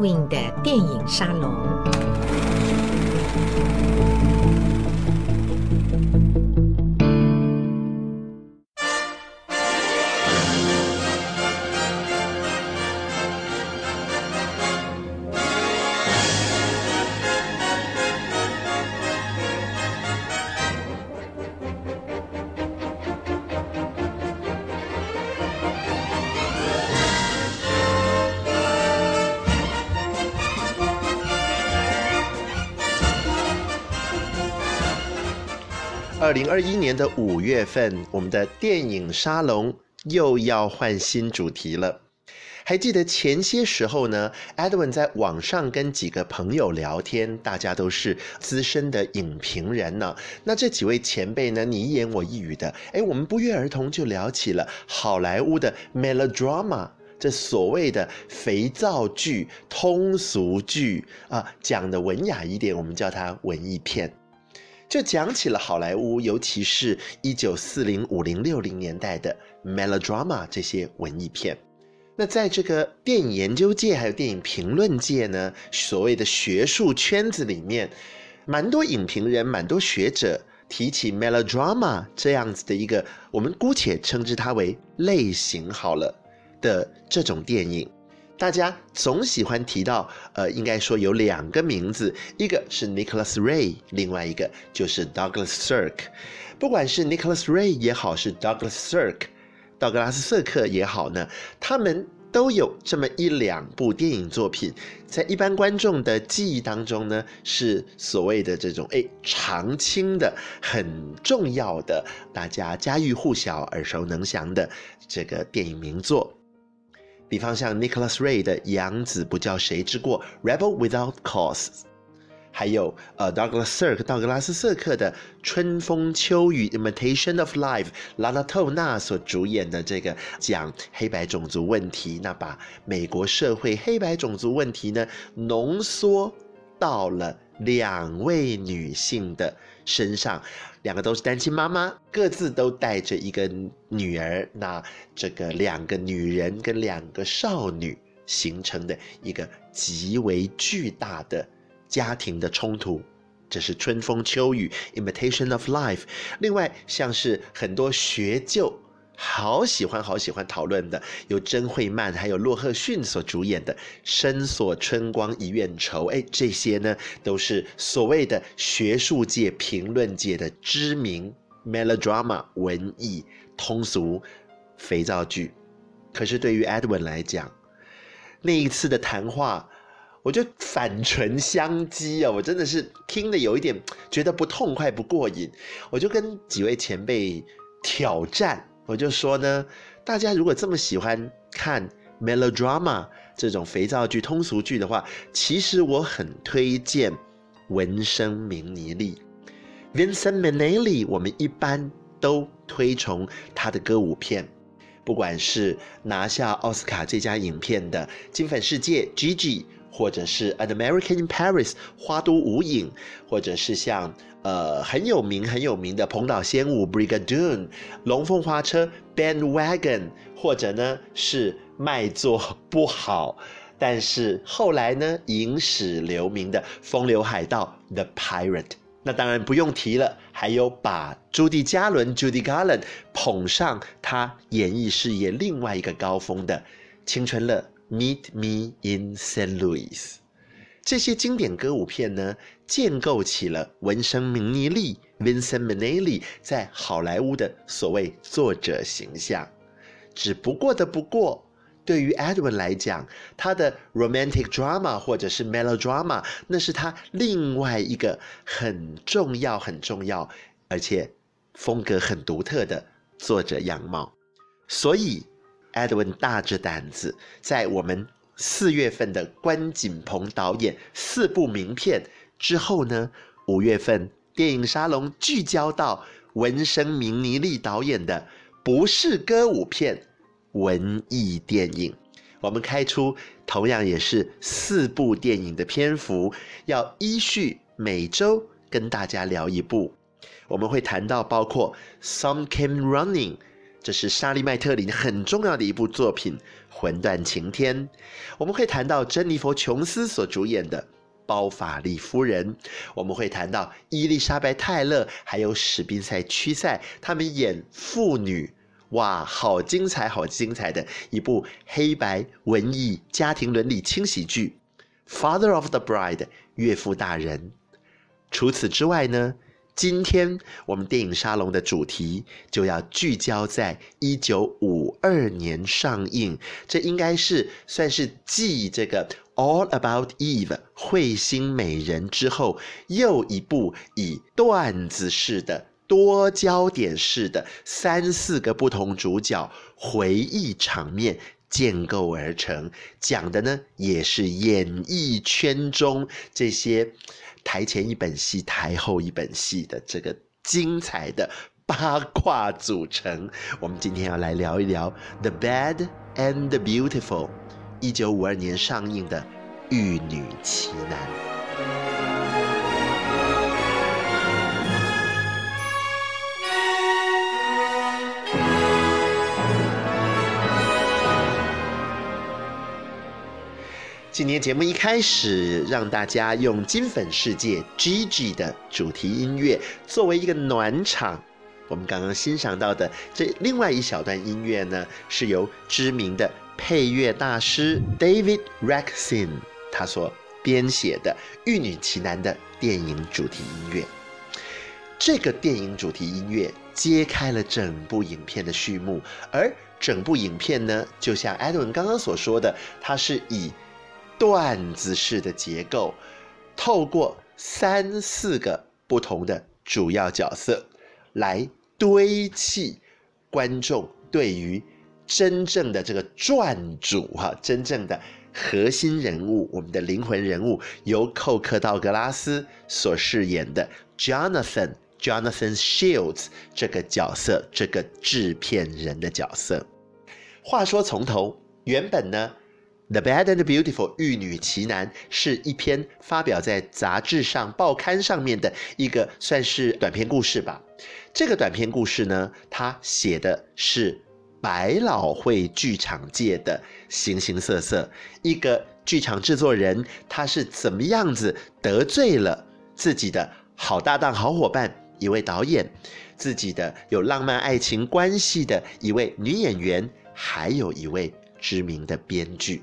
Edwin 的电影沙龙。二一年的五月份，我们的电影沙龙又要换新主题了。还记得前些时候呢，Edwin 在网上跟几个朋友聊天，大家都是资深的影评人呢。那这几位前辈呢，你一言我一语的，哎，我们不约而同就聊起了好莱坞的 melodrama，这所谓的肥皂剧、通俗剧啊，讲的文雅一点，我们叫它文艺片。就讲起了好莱坞，尤其是一九四零、五零、六零年代的 melodrama 这些文艺片。那在这个电影研究界还有电影评论界呢，所谓的学术圈子里面，蛮多影评人、蛮多学者提起 melodrama 这样子的一个，我们姑且称之它为类型好了的这种电影。大家总喜欢提到，呃，应该说有两个名字，一个是 Nicholas Ray，另外一个就是 Douglas Sirk。不管是 Nicholas Ray 也好，是 Douglas Sirk，道格拉斯·瑟克也好呢，他们都有这么一两部电影作品，在一般观众的记忆当中呢，是所谓的这种诶常青的、很重要的、大家家喻户晓、耳熟能详的这个电影名作。比方像 Nicholas Ray 的《养子不教谁之过》（Rebel Without Cause），还有呃 Douglas Sirk 道格拉斯·瑟克的《春风秋雨》（Imitation of Life），拉拉透纳所主演的这个讲黑白种族问题，那把美国社会黑白种族问题呢浓缩到了两位女性的身上。两个都是单亲妈妈，各自都带着一个女儿。那这个两个女人跟两个少女形成的一个极为巨大的家庭的冲突，这是春风秋雨，Imitation of Life。另外，像是很多学旧。好喜欢好喜欢讨论的，由甄惠曼还有洛赫逊所主演的《深锁春光一院愁》，哎，这些呢都是所谓的学术界、评论界的知名 melodrama 文艺通俗肥皂剧。可是对于 Edwin 来讲，那一次的谈话，我就反唇相讥啊！我真的是听得有一点觉得不痛快、不过瘾，我就跟几位前辈挑战。我就说呢，大家如果这么喜欢看 melodrama 这种肥皂剧、通俗剧的话，其实我很推荐文声明尼利 Vincent Minnelli。我们一般都推崇他的歌舞片，不管是拿下奥斯卡最佳影片的《金粉世界》Gigi，或者是《An American in Paris》花都无影，或者是像。呃，很有名很有名的《蓬岛仙舞》（Brigadoon）、《龙凤花车》（Bandwagon），或者呢是卖座不好，但是后来呢影史留名的《风流海盗》（The Pirate）。那当然不用提了，还有把朱迪·嘉伦 （Judy Garland） 捧上他演艺事业另外一个高峰的《青春乐》（Meet Me in St. Louis）。这些经典歌舞片呢，建构起了文声明尼利 （Vincent Minnelli） 在好莱坞的所谓作者形象。只不过的不过，对于 Edwin 来讲，他的 romantic drama 或者是 melodrama，那是他另外一个很重要、很重要，而且风格很独特的作者样貌。所以，Edwin 大着胆子在我们。四月份的关锦鹏导演四部名片之后呢，五月份电影沙龙聚焦到文声明尼利导演的不是歌舞片文艺电影，我们开出同样也是四部电影的篇幅，要依序每周跟大家聊一部。我们会谈到包括《Some Came Running》这是莎莉麦特林很重要的一部作品《魂断晴天》。我们会谈到珍妮佛·琼斯所主演的《包法利夫人》，我们会谈到伊丽莎白·泰勒还有史宾塞·屈塞他们演父女，哇，好精彩，好精彩的一部黑白文艺家庭伦理轻喜剧《Father of the Bride》岳父大人。除此之外呢，今天我们电影沙龙的主题就要聚焦在一九五二年上映，这应该是算是继这个《All About Eve》彗星美人之后又一部以段子式的多焦点式的三四个不同主角回忆场面建构而成，讲的呢也是演艺圈中这些。台前一本戏，台后一本戏的这个精彩的八卦组成，我们今天要来聊一聊《The Bad and the Beautiful》，一九五二年上映的《玉女奇男》。今天节目一开始，让大家用金粉世界 Gigi 的主题音乐作为一个暖场。我们刚刚欣赏到的这另外一小段音乐呢，是由知名的配乐大师 David Raksin 他所编写的《玉女奇男》的电影主题音乐。这个电影主题音乐揭开了整部影片的序幕，而整部影片呢，就像 Edwin 刚刚所说的，它是以段子式的结构，透过三四个不同的主要角色来堆砌观众对于真正的这个传主哈，真正的核心人物，我们的灵魂人物，由寇克道格拉斯所饰演的 Jonathan Jonathan Shields 这个角色，这个制片人的角色。话说从头，原本呢。The Bad and the Beautiful，玉女奇男是一篇发表在杂志上、报刊上面的一个算是短篇故事吧。这个短篇故事呢，它写的是百老汇剧场界的形形色色，一个剧场制作人，他是怎么样子得罪了自己的好搭档、好伙伴一位导演，自己的有浪漫爱情关系的一位女演员，还有一位知名的编剧。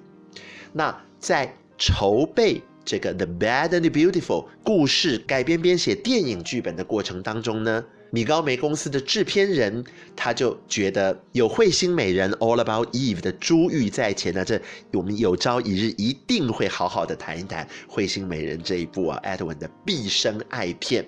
那在筹备这个《The Bad and the Beautiful》故事改编编写电影剧本的过程当中呢，米高梅公司的制片人他就觉得有彗星美人《All About Eve》的珠玉在前呢，这我们有朝一日一定会好好的谈一谈《彗星美人》这一部啊，Edwin 的毕生爱片。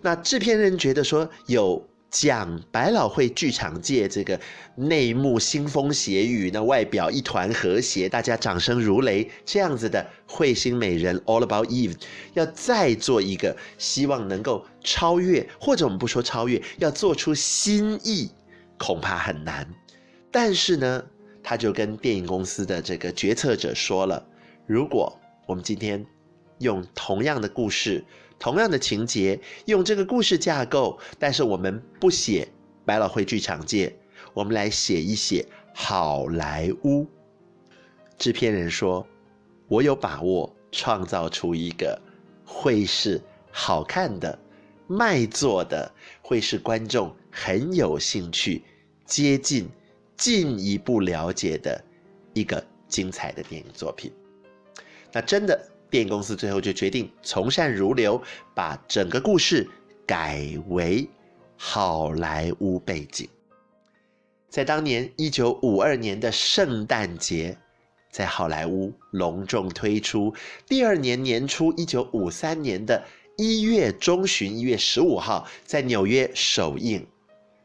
那制片人觉得说有。讲百老汇剧场界这个内幕腥风血雨，那外表一团和谐，大家掌声如雷，这样子的彗星美人 All About Eve，要再做一个，希望能够超越，或者我们不说超越，要做出新意，恐怕很难。但是呢，他就跟电影公司的这个决策者说了，如果我们今天用同样的故事。同样的情节，用这个故事架构，但是我们不写百老汇剧场界，我们来写一写好莱坞。制片人说：“我有把握创造出一个会是好看的、卖座的，会是观众很有兴趣、接近、进一步了解的一个精彩的电影作品。”那真的。电影公司最后就决定从善如流，把整个故事改为好莱坞背景。在当年一九五二年的圣诞节，在好莱坞隆重推出。第二年年初一九五三年的一月中旬，一月十五号在纽约首映。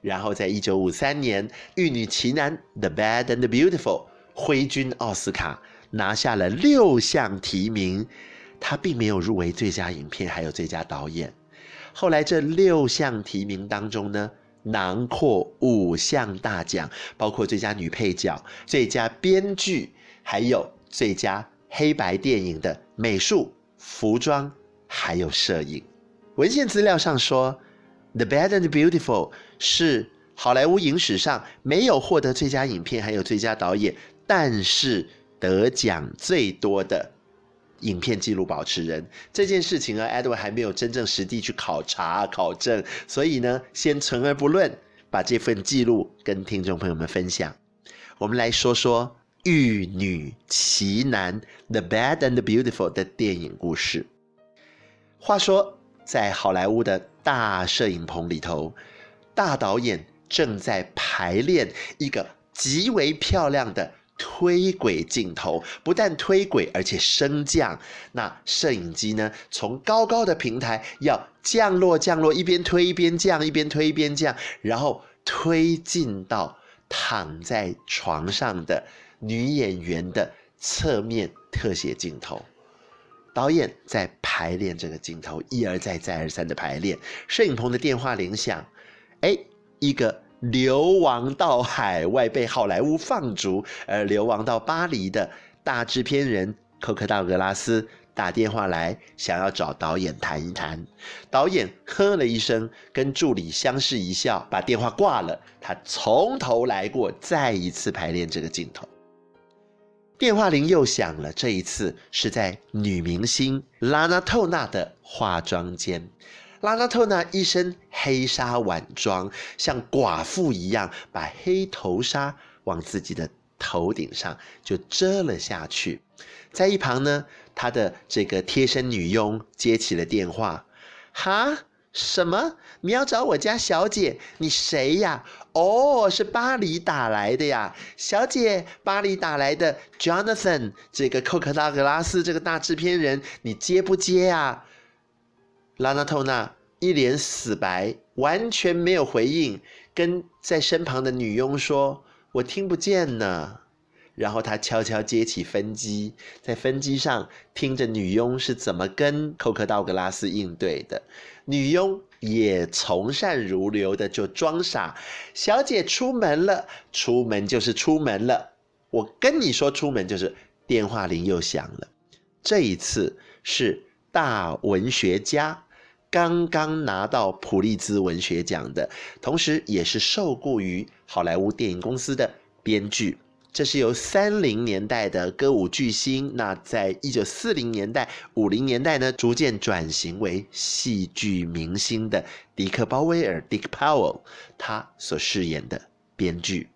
然后在一九五三年，《玉女奇男》The Bad and the Beautiful 挥军奥斯卡。拿下了六项提名，他并没有入围最佳影片，还有最佳导演。后来这六项提名当中呢，囊括五项大奖，包括最佳女配角、最佳编剧，还有最佳黑白电影的美术、服装，还有摄影。文献资料上说，《The Bad and Beautiful》是好莱坞影史上没有获得最佳影片，还有最佳导演，但是得奖最多的影片纪录保持人。这件事情呢，Edward 还没有真正实地去考察考证，所以呢，先存而不论，把这份记录跟听众朋友们分享。我们来说说《玉女奇男》（The Bad and the Beautiful） 的电影故事。话说，在好莱坞的大摄影棚里头，大导演。正在排练一个极为漂亮的推轨镜头，不但推轨，而且升降。那摄影机呢，从高高的平台要降落，降落，一边推一边降，一边推一边降，然后推进到躺在床上的女演员的侧面特写镜头。导演在排练这个镜头，一而再，再而三的排练。摄影棚的电话铃响，哎。一个流亡到海外被好莱坞放逐而流亡到巴黎的大制片人寇克道格拉斯打电话来，想要找导演谈一谈。导演呵了一声，跟助理相视一笑，把电话挂了。他从头来过，再一次排练这个镜头。电话铃又响了，这一次是在女明星拉娜透纳的化妆间。拉娜透纳一身黑纱晚装，像寡妇一样，把黑头纱往自己的头顶上就遮了下去。在一旁呢，她的这个贴身女佣接起了电话：“哈，什么？你要找我家小姐？你谁呀？哦，是巴黎打来的呀，小姐，巴黎打来的，Jonathan，这个寇克道格拉斯这个大制片人，你接不接啊？”拉娜透纳一脸死白，完全没有回应，跟在身旁的女佣说：“我听不见呢。”然后他悄悄接起分机，在分机上听着女佣是怎么跟寇克道格拉斯应对的。女佣也从善如流的就装傻：“小姐出门了，出门就是出门了。我跟你说，出门就是。”电话铃又响了，这一次是大文学家。刚刚拿到普利兹文学奖的，同时也是受雇于好莱坞电影公司的编剧。这是由三零年代的歌舞巨星，那在一九四零年代、五零年代呢，逐渐转型为戏剧明星的迪克·鲍威尔 （Dick Powell），他所饰演的编剧。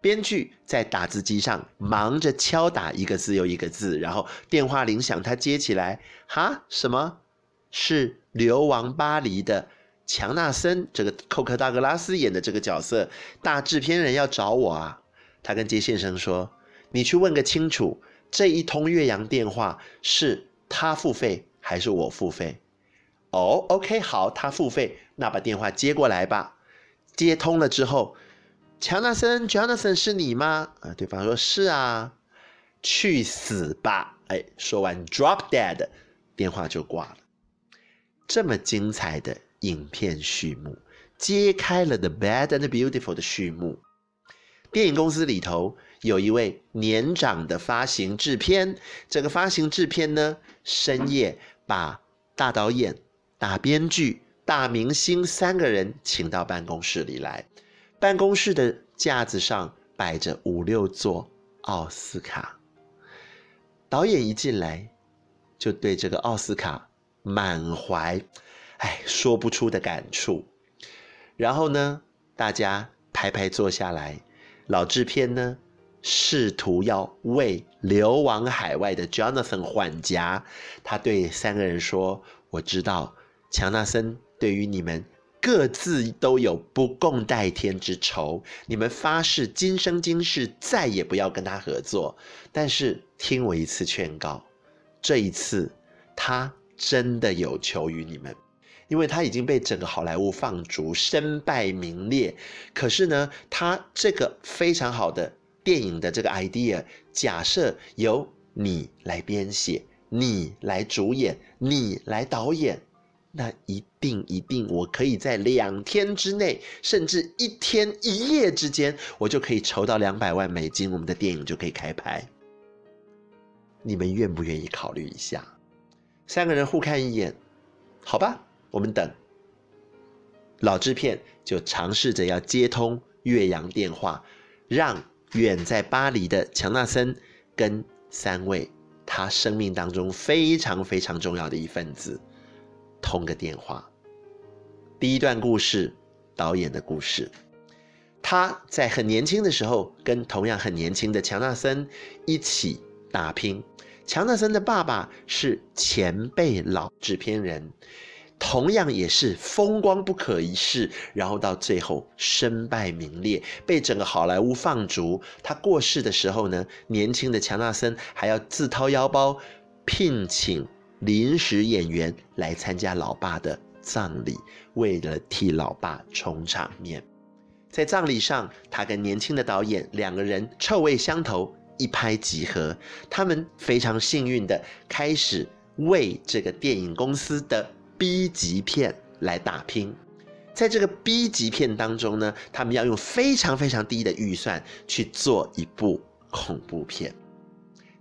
编剧在打字机上忙着敲打一个字又一个字，然后电话铃响，他接起来，哈，什么？是流亡巴黎的强纳森，这个寇克道格拉斯演的这个角色，大制片人要找我啊。他跟接线生说：“你去问个清楚，这一通越洋电话是他付费还是我付费？”哦，OK，好，他付费，那把电话接过来吧。接通了之后，强纳森，Jonathan 是你吗？啊，对方说是啊。去死吧！哎，说完 drop dead，电话就挂了。这么精彩的影片序幕，揭开了《The Bad and the Beautiful》的序幕。电影公司里头有一位年长的发行制片，这个发行制片呢，深夜把大导演、大编剧、大明星三个人请到办公室里来。办公室的架子上摆着五六座奥斯卡。导演一进来，就对这个奥斯卡。满怀，哎，说不出的感触。然后呢，大家排排坐下来。老制片呢，试图要为流亡海外的 Jonathan 缓颊。他对三个人说：“我知道，强纳森对于你们各自都有不共戴天之仇。你们发誓今生今世再也不要跟他合作。但是听我一次劝告，这一次他。”真的有求于你们，因为他已经被整个好莱坞放逐，身败名裂。可是呢，他这个非常好的电影的这个 idea，假设由你来编写，你来主演，你来导演，那一定一定，我可以在两天之内，甚至一天一夜之间，我就可以筹到两百万美金，我们的电影就可以开拍。你们愿不愿意考虑一下？三个人互看一眼，好吧，我们等。老制片就尝试着要接通越洋电话，让远在巴黎的强纳森跟三位他生命当中非常非常重要的一份子通个电话。第一段故事，导演的故事。他在很年轻的时候，跟同样很年轻的强纳森一起打拼。强纳森的爸爸是前辈老制片人，同样也是风光不可一世，然后到最后身败名裂，被整个好莱坞放逐。他过世的时候呢，年轻的强纳森还要自掏腰包聘请临时演员来参加老爸的葬礼，为了替老爸充场面。在葬礼上，他跟年轻的导演两个人臭味相投，一拍即合。他们非常幸运的开始为这个电影公司的 B 级片来打拼。在这个 B 级片当中呢，他们要用非常非常低的预算去做一部恐怖片。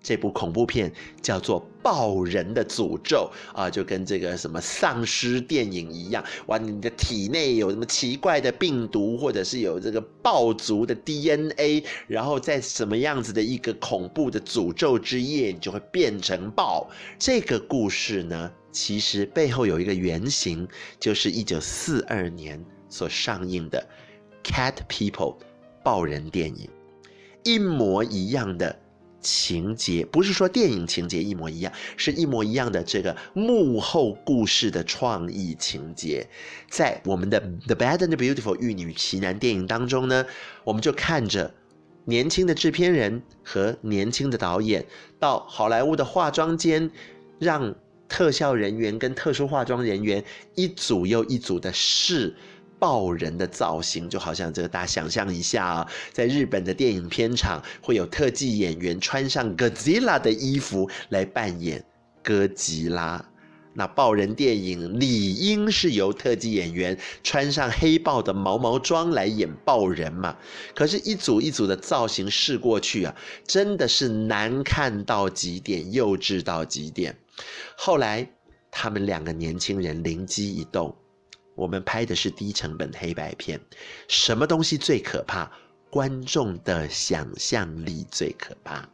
这部恐怖片叫做《爆人的诅咒》啊，就跟这个什么丧尸电影一样，哇，你的体内有什么奇怪的病毒，或者是有这个爆族的 DNA，然后在什么样子的一个恐怖的诅咒之夜，你就会变成爆。这个故事呢，其实背后有一个原型，就是一九四二年所上映的《Cat People》爆人电影，一模一样的。情节不是说电影情节一模一样，是一模一样的这个幕后故事的创意情节，在我们的《The Bad and the Beautiful》玉女奇男电影当中呢，我们就看着年轻的制片人和年轻的导演到好莱坞的化妆间，让特效人员跟特殊化妆人员一组又一组的试。爆人的造型，就好像这个，大家想象一下啊，在日本的电影片场，会有特技演员穿上哥吉拉的衣服来扮演哥吉拉。那爆人电影理应是由特技演员穿上黑豹的毛毛装来演爆人嘛？可是，一组一组的造型试过去啊，真的是难看到极点，幼稚到极点。后来，他们两个年轻人灵机一动。我们拍的是低成本黑白片，什么东西最可怕？观众的想象力最可怕。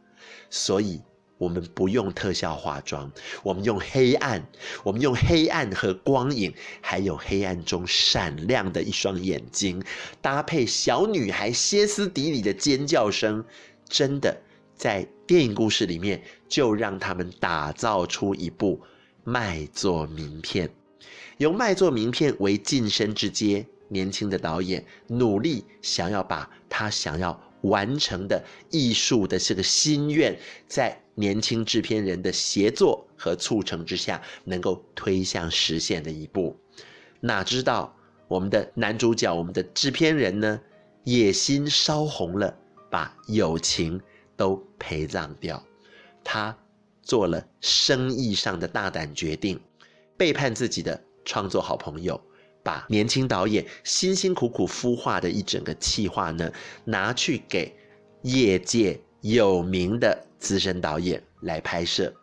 所以，我们不用特效化妆，我们用黑暗，我们用黑暗和光影，还有黑暗中闪亮的一双眼睛，搭配小女孩歇斯底里的尖叫声，真的在电影故事里面，就让他们打造出一部卖座名片。由卖座名片为晋升之阶，年轻的导演努力想要把他想要完成的艺术的这个心愿，在年轻制片人的协作和促成之下，能够推向实现的一步。哪知道我们的男主角，我们的制片人呢，野心烧红了，把友情都陪葬掉。他做了生意上的大胆决定，背叛自己的。创作好朋友，把年轻导演辛辛苦苦孵化的一整个企划呢，拿去给业界有名的资深导演来拍摄，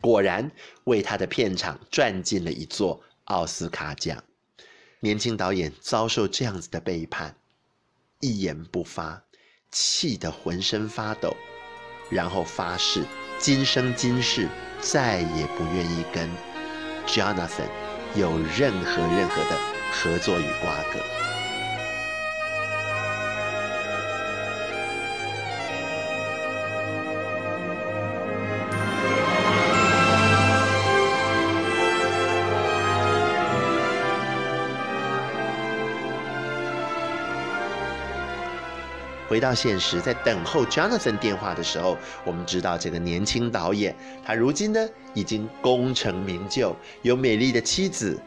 果然为他的片场赚进了一座奥斯卡奖。年轻导演遭受这样子的背叛，一言不发，气得浑身发抖，然后发誓今生今世再也不愿意跟 Jonathan。有任何任何的合作与瓜葛。回到现实，在等候 Jonathan 电话的时候，我们知道这个年轻导演，他如今呢已经功成名就，有美丽的妻子，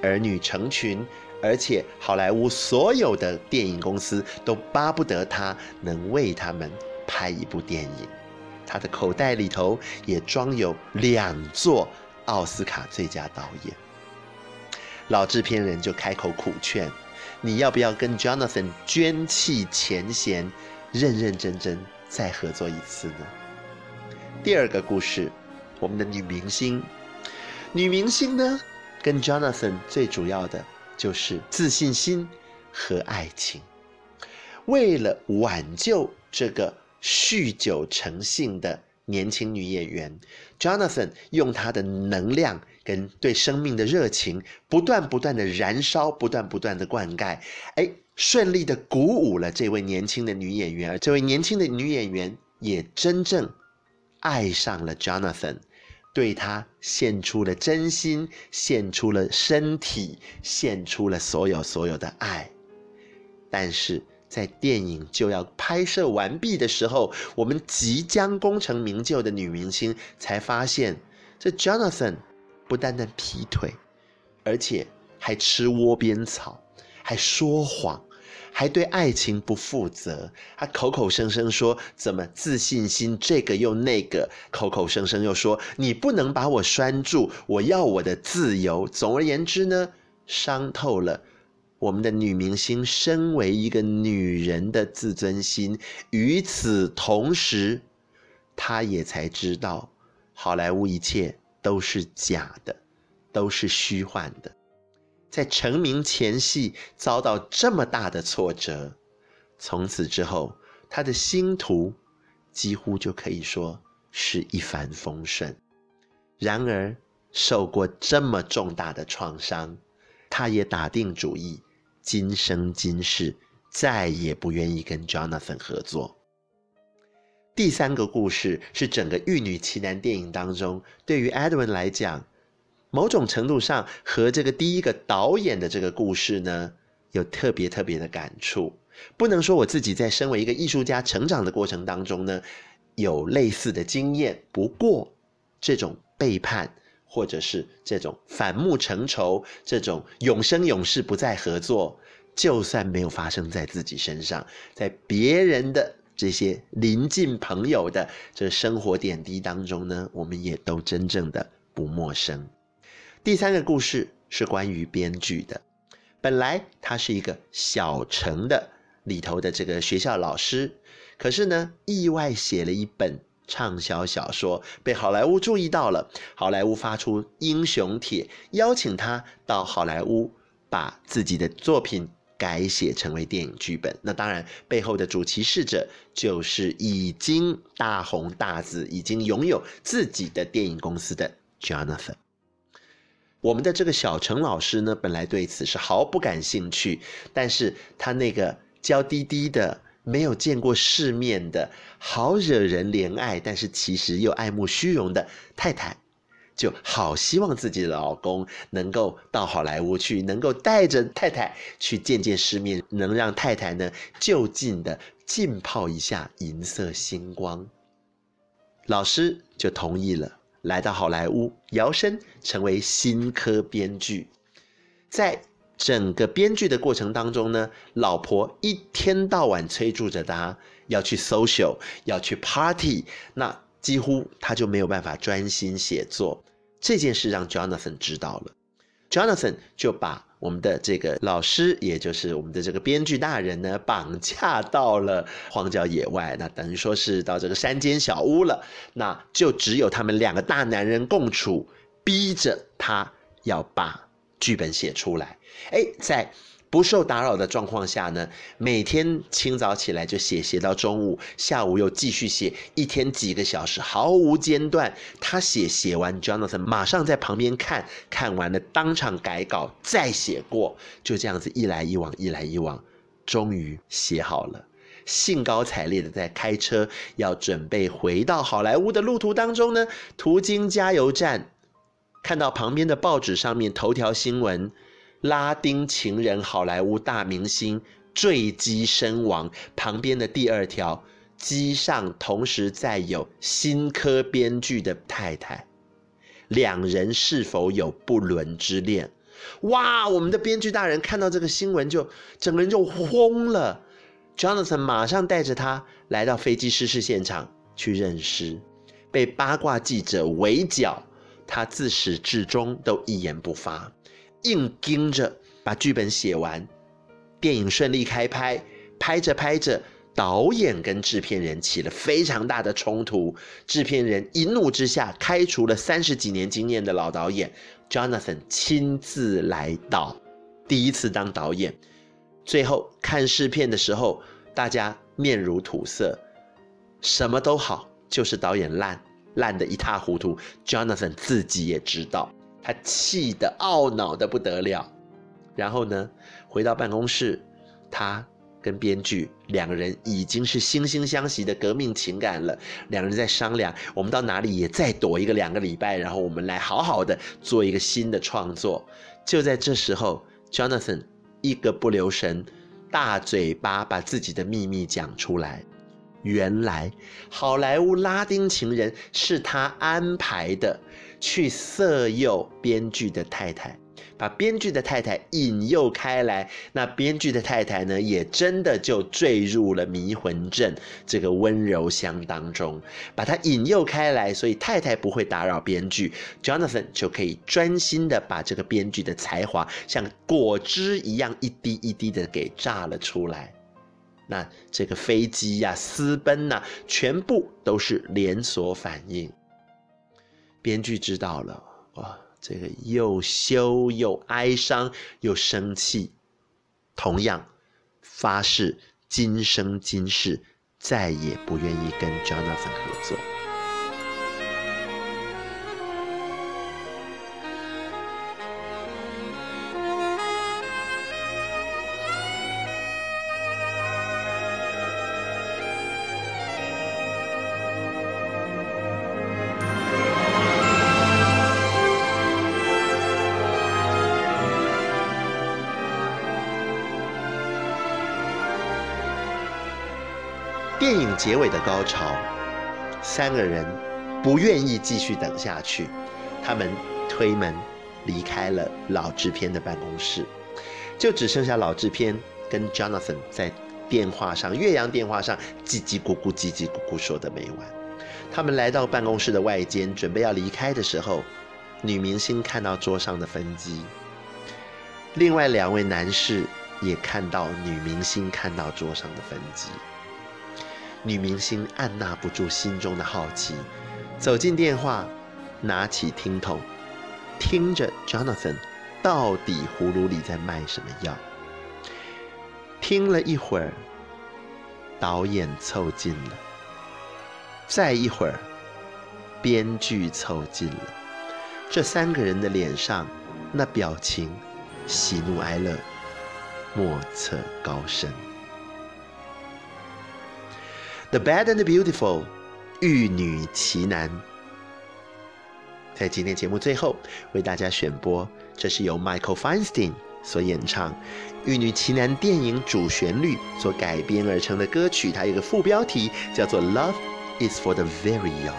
儿女成群，而且好莱坞所有的电影公司都巴不得他能为他们拍一部电影。他的口袋里头也装有两座奥斯卡最佳导演。老制片人就开口苦劝。你要不要跟 Jonathan 捐弃前嫌，认认真真再合作一次呢？第二个故事，我们的女明星，女明星呢，跟 Jonathan 最主要的就是自信心和爱情。为了挽救这个酗酒成性的年轻女演员，Jonathan 用他的能量跟对生命的热情，不断不断的燃烧，不断不断的灌溉，哎，顺利的鼓舞了这位年轻的女演员，而这位年轻的女演员也真正爱上了 Jonathan，对他献出了真心，献出了身体，献出了所有所有的爱，但是。在电影就要拍摄完毕的时候，我们即将功成名就的女明星才发现，这 Jonathan 不单单劈腿，而且还吃窝边草，还说谎，还对爱情不负责。他口口声声说怎么自信心这个又那个，口口声声又说你不能把我拴住，我要我的自由。总而言之呢，伤透了。我们的女明星身为一个女人的自尊心，与此同时，她也才知道，好莱坞一切都是假的，都是虚幻的。在成名前夕遭到这么大的挫折，从此之后，他的星途几乎就可以说是一帆风顺。然而，受过这么重大的创伤，他也打定主意。今生今世再也不愿意跟 Jonathan 合作。第三个故事是整个《玉女奇男》电影当中，对于 Edwin 来讲，某种程度上和这个第一个导演的这个故事呢，有特别特别的感触。不能说我自己在身为一个艺术家成长的过程当中呢，有类似的经验。不过，这种背叛。或者是这种反目成仇，这种永生永世不再合作，就算没有发生在自己身上，在别人的这些邻近朋友的这生活点滴当中呢，我们也都真正的不陌生。第三个故事是关于编剧的，本来他是一个小城的里头的这个学校老师，可是呢，意外写了一本。畅销小说被好莱坞注意到了，好莱坞发出英雄帖，邀请他到好莱坞把自己的作品改写成为电影剧本。那当然，背后的主其事者就是已经大红大紫、已经拥有自己的电影公司的 Jonathan。我们的这个小陈老师呢，本来对此是毫不感兴趣，但是他那个娇滴滴的。没有见过世面的好惹人怜爱，但是其实又爱慕虚荣的太太，就好希望自己的老公能够到好莱坞去，能够带着太太去见见世面，能让太太呢就近的浸泡一下银色星光。老师就同意了，来到好莱坞，摇身成为新科编剧，在。整个编剧的过程当中呢，老婆一天到晚催促着他要去 social，要去 party，那几乎他就没有办法专心写作。这件事让 Jonathan 知道了，Jonathan 就把我们的这个老师，也就是我们的这个编剧大人呢，绑架到了荒郊野外，那等于说是到这个山间小屋了，那就只有他们两个大男人共处，逼着他要把。剧本写出来，哎，在不受打扰的状况下呢，每天清早起来就写，写到中午，下午又继续写，一天几个小时毫无间断。他写写完，Jonathan 马上在旁边看，看完了当场改稿，再写过，就这样子一来一往，一来一往，终于写好了。兴高采烈的在开车要准备回到好莱坞的路途当中呢，途经加油站。看到旁边的报纸上面头条新闻，拉丁情人好莱坞大明星坠机身亡。旁边的第二条，机上同时载有新科编剧的太太，两人是否有不伦之恋？哇！我们的编剧大人看到这个新闻就整个人就慌了。Jonathan 马上带着他来到飞机失事现场去认尸，被八卦记者围剿。他自始至终都一言不发，硬盯着把剧本写完。电影顺利开拍，拍着拍着，导演跟制片人起了非常大的冲突。制片人一怒之下开除了三十几年经验的老导演 Jonathan 亲自来导，第一次当导演，最后看试片的时候，大家面如土色，什么都好，就是导演烂，烂得一塌糊涂。Jonathan 自己也知道，他气得懊恼得不得了。然后呢，回到办公室，他。跟编剧两个人已经是惺惺相惜的革命情感了。两人在商量，我们到哪里也再躲一个两个礼拜，然后我们来好好的做一个新的创作。就在这时候，Jonathan 一个不留神，大嘴巴把自己的秘密讲出来。原来，好莱坞拉丁情人是他安排的，去色诱编剧的太太。把编剧的太太引诱开来，那编剧的太太呢，也真的就坠入了迷魂阵这个温柔乡当中，把他引诱开来，所以太太不会打扰编剧，Jonathan 就可以专心的把这个编剧的才华像果汁一样一滴一滴的给榨了出来。那这个飞机呀、私奔呐、全部都是连锁反应。编剧知道了，哇！这个又羞又哀伤又生气，同样发誓今生今世再也不愿意跟 Jonathan 合作。结尾的高潮，三个人不愿意继续等下去，他们推门离开了老制片的办公室，就只剩下老制片跟 Jonathan 在电话上，越洋电话上叽叽咕咕、叽叽咕咕说的没完。他们来到办公室的外间，准备要离开的时候，女明星看到桌上的分机，另外两位男士也看到女明星看到桌上的分机。女明星按捺不住心中的好奇，走进电话，拿起听筒，听着 Jonathan 到底葫芦里在卖什么药。听了一会儿，导演凑近了，再一会儿，编剧凑近了，这三个人的脸上那表情，喜怒哀乐，莫测高深。The Bad and the Beautiful，玉女奇男，在今天节目最后为大家选播，这是由 Michael Feinstein 所演唱《玉女奇男》电影主旋律所改编而成的歌曲，它有个副标题叫做《Love is for the Very Young》。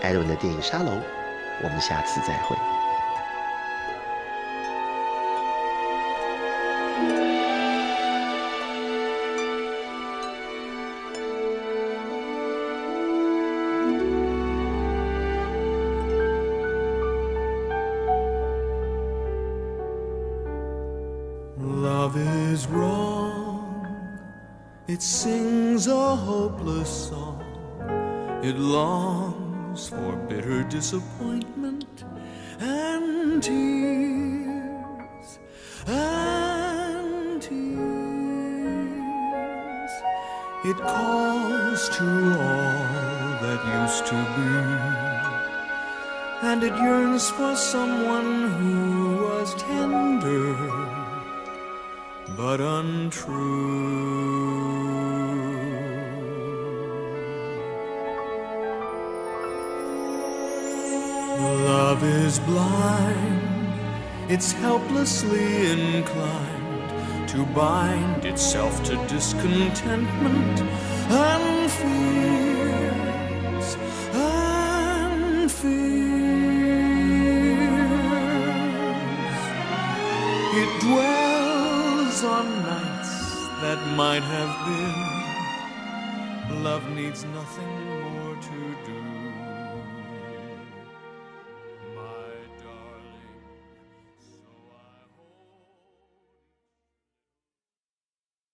艾伦的电影沙龙，我们下次再会。used to be. And it yearns for someone who was tender but untrue. Love is blind, it's helplessly inclined to bind itself to discontentment and fear. Might have been. Love needs nothing